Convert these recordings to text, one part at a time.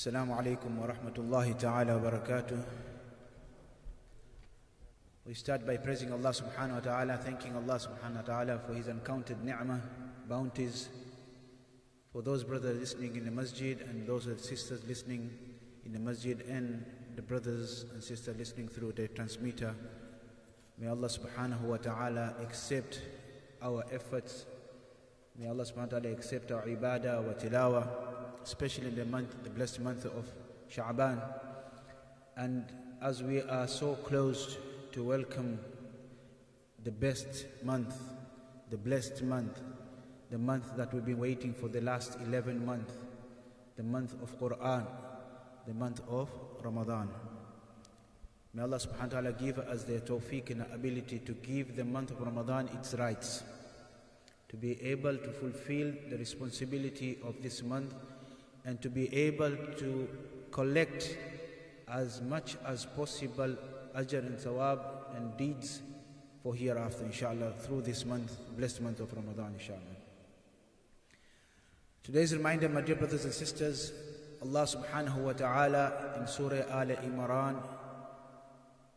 السلام عليكم ورحمة الله تعالى وبركاته We start by praising Allah subhanahu wa ta'ala, thanking Allah subhanahu wa ta'ala for His uncounted ni'mah, bounties, for those brothers listening in the masjid and those sisters listening in the masjid and the brothers and sisters listening through the transmitter. May Allah subhanahu wa ta'ala accept our efforts. May Allah subhanahu wa ta'ala accept our ibadah wa tilawah, especially in the month, the blessed month of Sha'ban. And as we are so close to welcome the best month, the blessed month, the month that we've been waiting for the last 11 months, the month of Quran, the month of Ramadan. May Allah subhanahu wa ta'ala give us the tawfiq and ability to give the month of Ramadan its rights, to be able to fulfill the responsibility of this month, and to be able to collect as much as possible ajr and thawab and deeds for hereafter, inshallah, through this month, blessed month of Ramadan, inshallah. Today's reminder, my dear brothers and sisters, Allah subhanahu wa ta'ala in Surah Al Imran,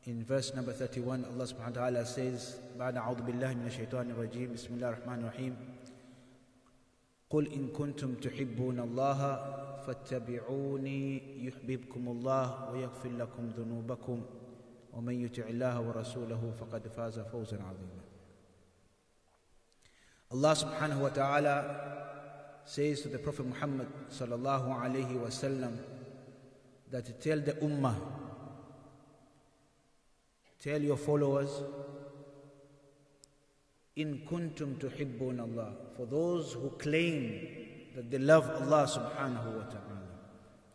in verse number 31, Allah subhanahu wa ta'ala says, بعد أعوذ بالله من الشيطان الرجيم بسم الله الرحمن الرحيم قل إن كنتم تحبون الله فاتبعوني يحببكم الله ويغفر لكم ذنوبكم ومن يطع الله ورسوله فقد فاز فوزا عظيما subhanahu wa ta'ala says to the Prophet Muhammad sallallahu alayhi wasallam that tell the ummah tell your followers in kuntum tuhibbun Allah for those who claim that they love Allah subhanahu wa ta'ala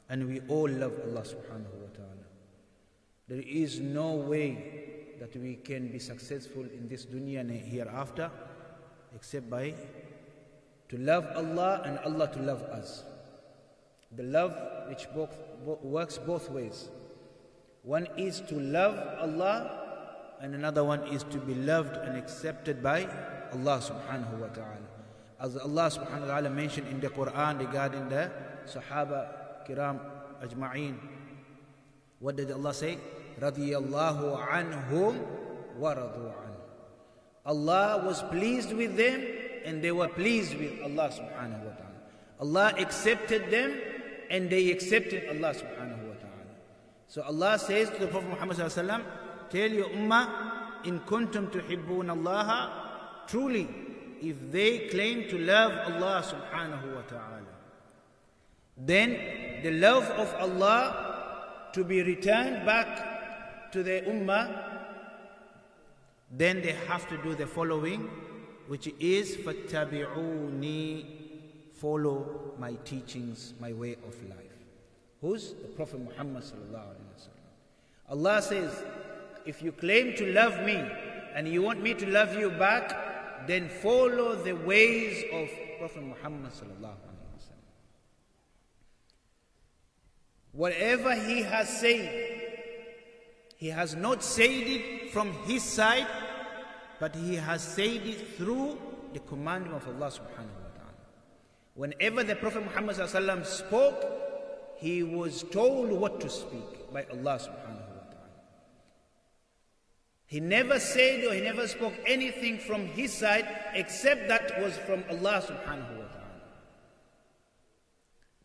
and we all love Allah subhanahu wa ta'ala there is no way that we can be successful in this dunya and hereafter except by to love Allah and Allah to love us. The love which both, works both ways. One is to love Allah and another one is to be loved and accepted by Allah subhanahu wa ta'ala. As Allah subhanahu wa ta'ala mentioned in the Quran regarding the Sahaba Kiram Ajma'een. What did Allah say? radiyallahu anhum wa an. Allah was pleased with them and they were pleased with Allah subhanahu wa ta'ala. Allah accepted them and they accepted Allah subhanahu wa ta'ala. So Allah says to the Prophet Muhammad sallallahu alaihi wasallam, Tell your ummah, in kuntum tuhibbun Allah, truly, if they claim to love Allah subhanahu wa ta'ala, then the love of Allah to be returned back to the ummah, then they have to do the following, which is fattabi'uni, follow my teachings, my way of life. Who's the Prophet Muhammad sallallahu alaihi wasallam? Allah says, if you claim to love me and you want me to love you back, then follow the ways of Prophet Muhammad Whatever he has said, he has not said it from his side, but he has said it through the commandment of Allah subhanahu wa ta'ala. Whenever the Prophet Muhammad spoke, he was told what to speak by Allah subhanahu wa ta'ala. He never said or he never spoke anything from his side except that was from Allah subhanahu wa ta'ala.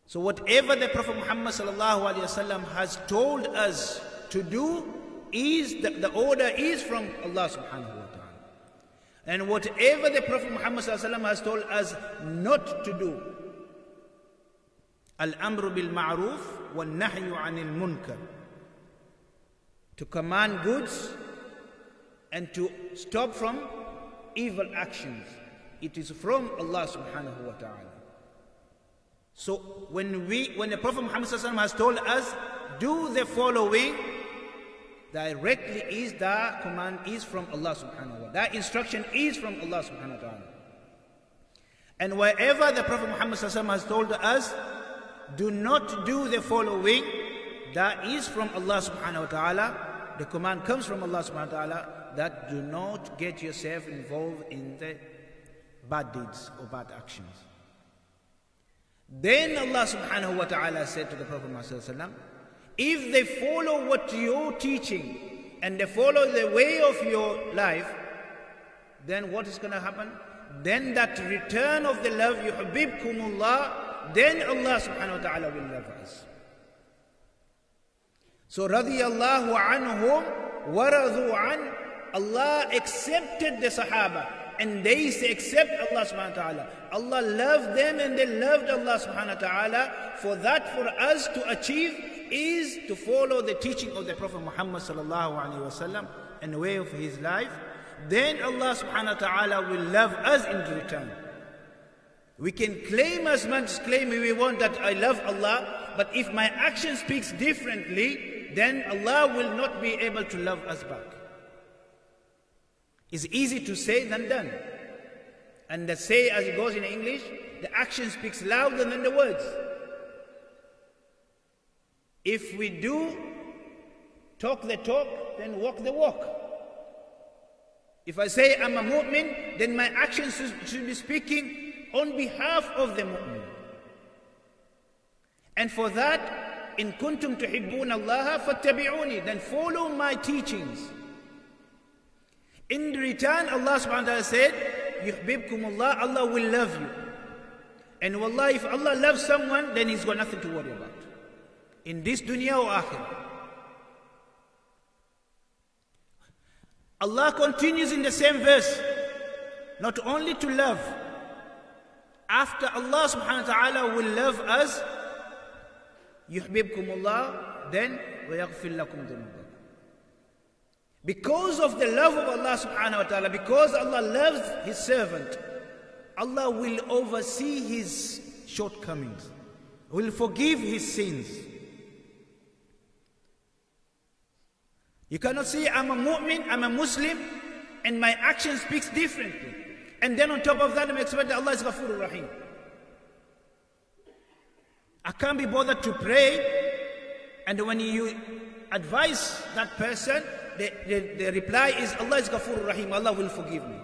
So whatever the Prophet Muhammad has told us to do, is the, the order is from Allah subhanahu wa ta'ala. And whatever the Prophet Muhammad has told us not to do, Al-amru bil ma'ruf wal nahyu anil munkar. To command goods and to stop from evil actions. It is from Allah subhanahu wa ta'ala. So when we when the Prophet Muhammad has told us, do the following, directly is the command is from Allah subhanahu wa ta'ala. That instruction is from Allah subhanahu wa ta'ala. And wherever the Prophet Muhammad has told us, do not do the following, that is from Allah subhanahu wa ta'ala. The command comes from Allah subhanahu wa ta'ala that do not get yourself involved in the bad deeds or bad actions. Then Allah subhanahu wa ta'ala said to the Prophet Muhammad if they follow what you're teaching and they follow the way of your life, then what is going to happen? Then that return of the love, yuhibbukumullah, then Allah subhanahu wa ta'ala will love us. So radiyallahu anhum waradu an Allah accepted the Sahaba and they accept Allah subhanahu wa ta'ala. Allah loved them and they loved Allah subhanahu wa ta'ala. For that for us to achieve is to follow the teaching of the Prophet Muhammad sallallahu alaihi wasallam and the way of his life. Then Allah subhanahu wa ta'ala will love us in return. We can claim as much as claim we want that I love Allah, but if my action speaks differently, then Allah will not be able to love us back. It's easy to say than done. And the say as it goes in English, the action speaks louder than the words. If we do talk the talk, then walk the walk. If I say I'm a mu'min, then my actions should be speaking on behalf of the mu'min. And for that, in kuntum tuhibbun Allah fattabi'uni, then follow my teachings. In return, Allah subhanahu wa ta'ala said, Yuhbibkum Allah, Allah will love you. And wallah, if Allah loves someone, then he's got nothing to worry about. In this dunya or akhirah. Allah continues in the same verse, not only to love, after Allah subhanahu wa ta'ala will love us, يحببكم الله, then ويغفر لكم ذنوبكم. because of the love of Allah subhanahu wa ta'ala, because Allah loves His servant, Allah will oversee His shortcomings, will forgive His sins. You cannot say, I'm a mu'min, I'm a Muslim, and my action speaks differently. And then on top of that, I'm expecting Allah is Ghafurur Rahim. I can't be bothered to pray, and when you advise that person, the, the, the reply is Allah is Ghafur Rahim, Allah will forgive me.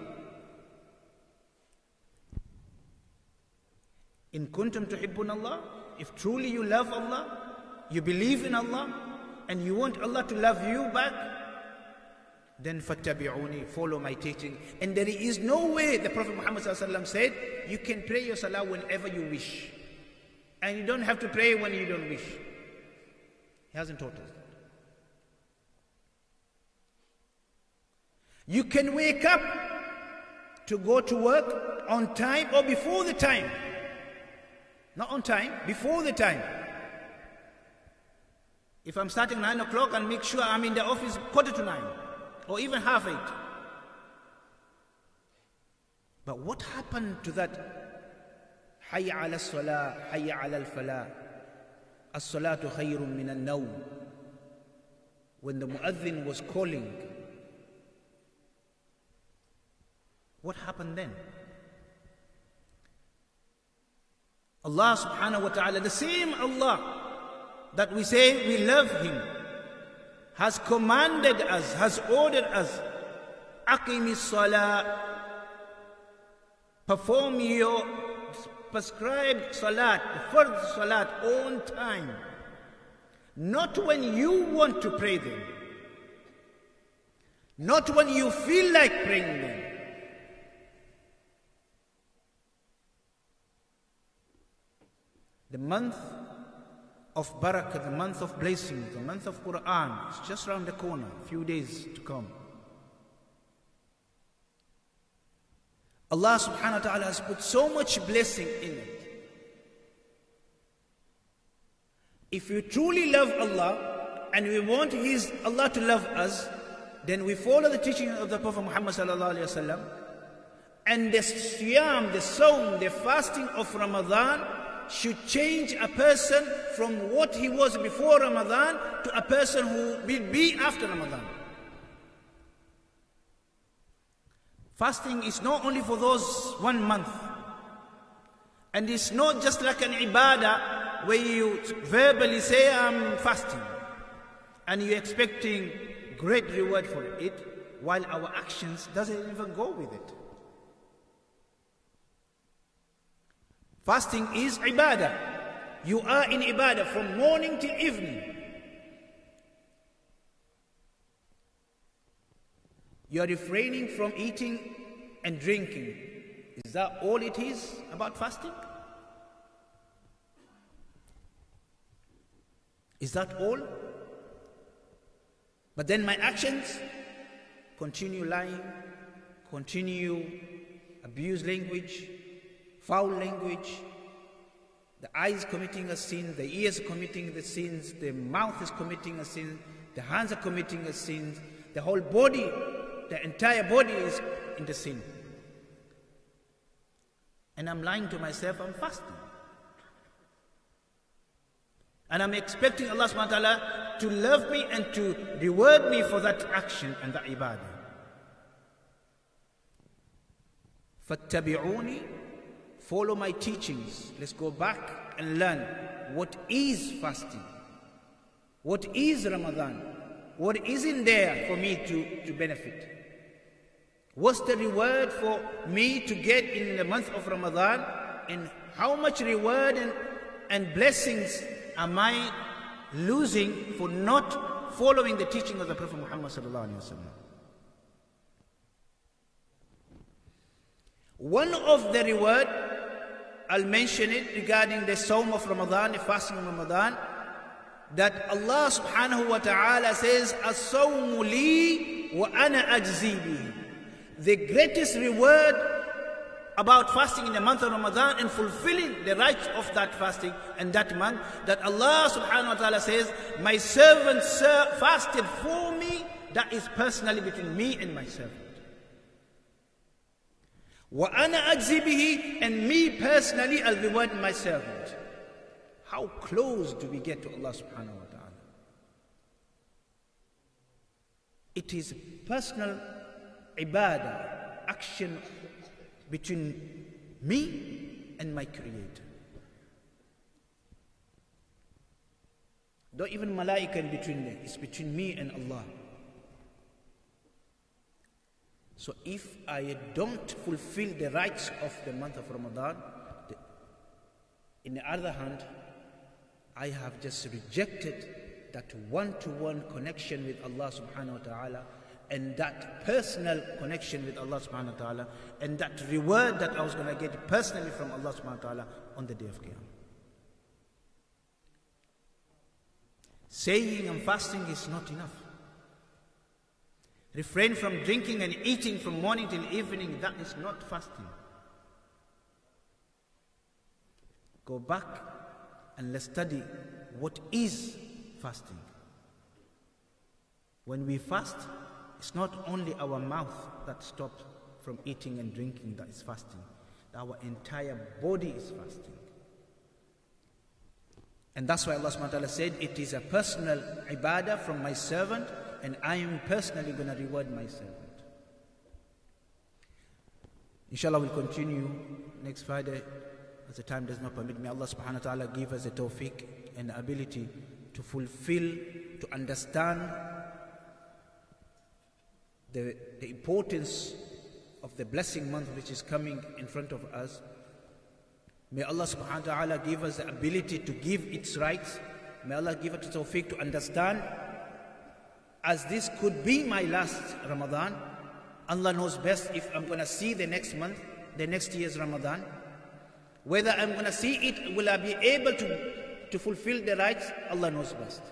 In kuntum tuhibbun Allah, if truly you love Allah, you believe in Allah, and you want Allah to love you back, then fattabi'uni, follow my teaching. And there is no way, the Prophet Muhammad said, you can pray your salah whenever you wish. And you don't have to pray when you don't wish. He hasn't taught us. You can wake up to go to work on time or before the time. Not on time, before the time. If I'm starting 9 o'clock and make sure I'm in the office quarter to 9 or even half 8. But what happened to that? Hayya ala salah, hayya al-falah. As-salatu khayrun min al-nawm. When the muazzin was calling, What happened then? Allah subhanahu wa ta'ala, the same Allah that we say we love Him, has commanded us, has ordered us, Aqimi salah, perform your prescribed salat, first salat on time. Not when you want to pray them. Not when you feel like praying them. The month of barakah, the month of blessing, the month of Quran is just around the corner, a few days to come. Allah subhanahu wa ta'ala has put so much blessing in it. If we truly love Allah and we want His Allah to love us, then we follow the teaching of the Prophet Muhammad sallallahu alaihi wasallam, and the siyam, the sawm, the fasting of Ramadan should change a person from what he was before Ramadan to a person who will be after Ramadan. Fasting is not only for those one month. And it's not just like an ibadah where you verbally say, I'm fasting. And you're expecting great reward for it, while our actions doesn't even go with it. Fasting is ibadah. You are in ibadah from morning till evening. You are refraining from eating and drinking. Is that all it is about fasting? Is that all? But then my actions continue lying, continue abuse language, foul language, the eyes committing a sin, the ears committing the sins, the mouth is committing a sin, the hands are committing a sin, the whole body, the entire body is in the sin. And I'm lying to myself, I'm fasting. And I'm expecting Allah subhanahu wa ta'ala to love me and to reward me for that action and that ibadah. فَاتَّبِعُونِي Follow my teachings. Let's go back and learn what is fasting. What is Ramadan? What is in there for me to, to benefit? What's the reward for me to get in the month of Ramadan? And how much reward and, and blessings am I losing for not following the teaching of the Prophet Muhammad One of the reward, I'll mention it regarding the Sawm of Ramadan, the fasting of Ramadan, that Allah subhanahu wa ta'ala says, As-sawmu li wa ana ajzi The greatest reward about fasting in the month of Ramadan and fulfilling the rights of that fasting and that month that Allah subhanahu wa ta'ala says, My servant sir, fasted for me, that is personally between me and my servant. وَأَنَا أَجْزِي And me personally, I'll reward my servant. How close do we get to Allah subhanahu wa ta'ala? It is personal ibadah, action between me and my Creator. Not even malaika in between them, it's between me and Allah. So if I don't fulfill the rights of the month of Ramadan, the, in the other hand, I have just rejected that one to one connection with Allah subhanahu wa ta'ala and that personal connection with Allah subhanahu wa ta'ala and that reward that I was going to get personally from Allah subhanahu wa ta'ala on the day of Qiyamah. Saying and fasting is not enough. Refrain from drinking and eating from morning till evening, that is not fasting. Go back and let's study what is fasting. When we fast, it's not only our mouth that stops from eating and drinking that is fasting, our entire body is fasting. And that's why Allah subhanahu said, It is a personal ibadah from my servant, and I am personally going to reward my servant. Inshallah, we'll continue next Friday as the time does not permit me. Allah subhanahu wa ta'ala give us the tawfiq and the ability to fulfill, to understand the, the importance of the blessing month which is coming in front of us. May Allah subhanahu wa ta'ala give us the ability to give its rights. May Allah give us the tawfiq to understand as this could be my last Ramadan. Allah knows best if I'm going to see the next month, the next year's Ramadan. Whether I'm going to see it, will I be able to, to fulfill the rights? Allah knows best.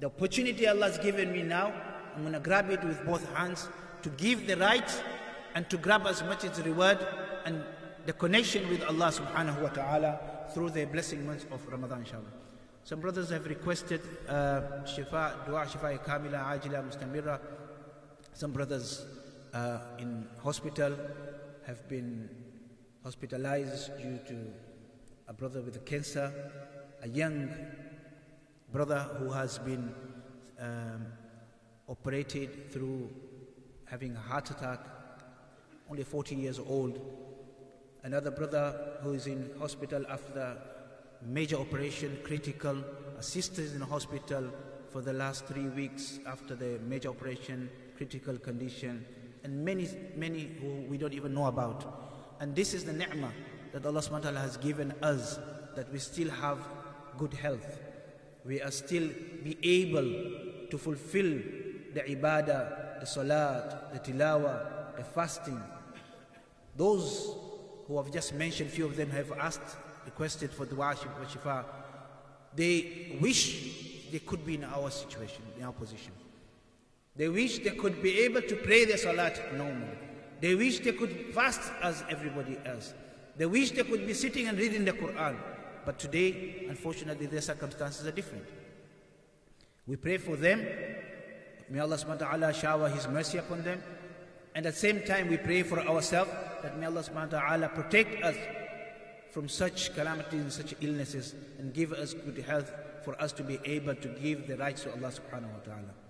The opportunity Allah has given me now, I'm going to grab it with both hands to give the rights and to grab as much as reward and the connection with Allah subhanahu wa ta'ala through the blessing months of Ramadan inshallah. Some brothers have requested uh, shifa, dua shifa kamila, ajila, mustamira. Some brothers uh, in hospital have been hospitalized due to a brother with cancer, a young brother who has been um, operated through having a heart attack, only 40 years old. Another brother who is in hospital after major operation, critical. assistance in hospital for the last three weeks after the major operation, critical condition, and many, many who we don't even know about. And this is the ni'mah that Allah ta'ala has given us that we still have good health. We are still be able to fulfill the ibadah, the salat, the tilawah, the fasting. Those who have just mentioned, few of them have asked, requested for dua wa shifa. They wish they could be in our situation, in our position. They wish they could be able to pray their salat normally. They wish they could fast as everybody else. They wish they could be sitting and reading the Quran. But today, unfortunately, their circumstances are different. We pray for them. May Allah subhanahu wa ta'ala shower His mercy upon them. And at the same time, we pray for ourselves that may Allah subhanahu wa ta'ala protect us from such calamities and such illnesses and give us good health for us to be able to give the rights to Allah subhanahu wa ta'ala.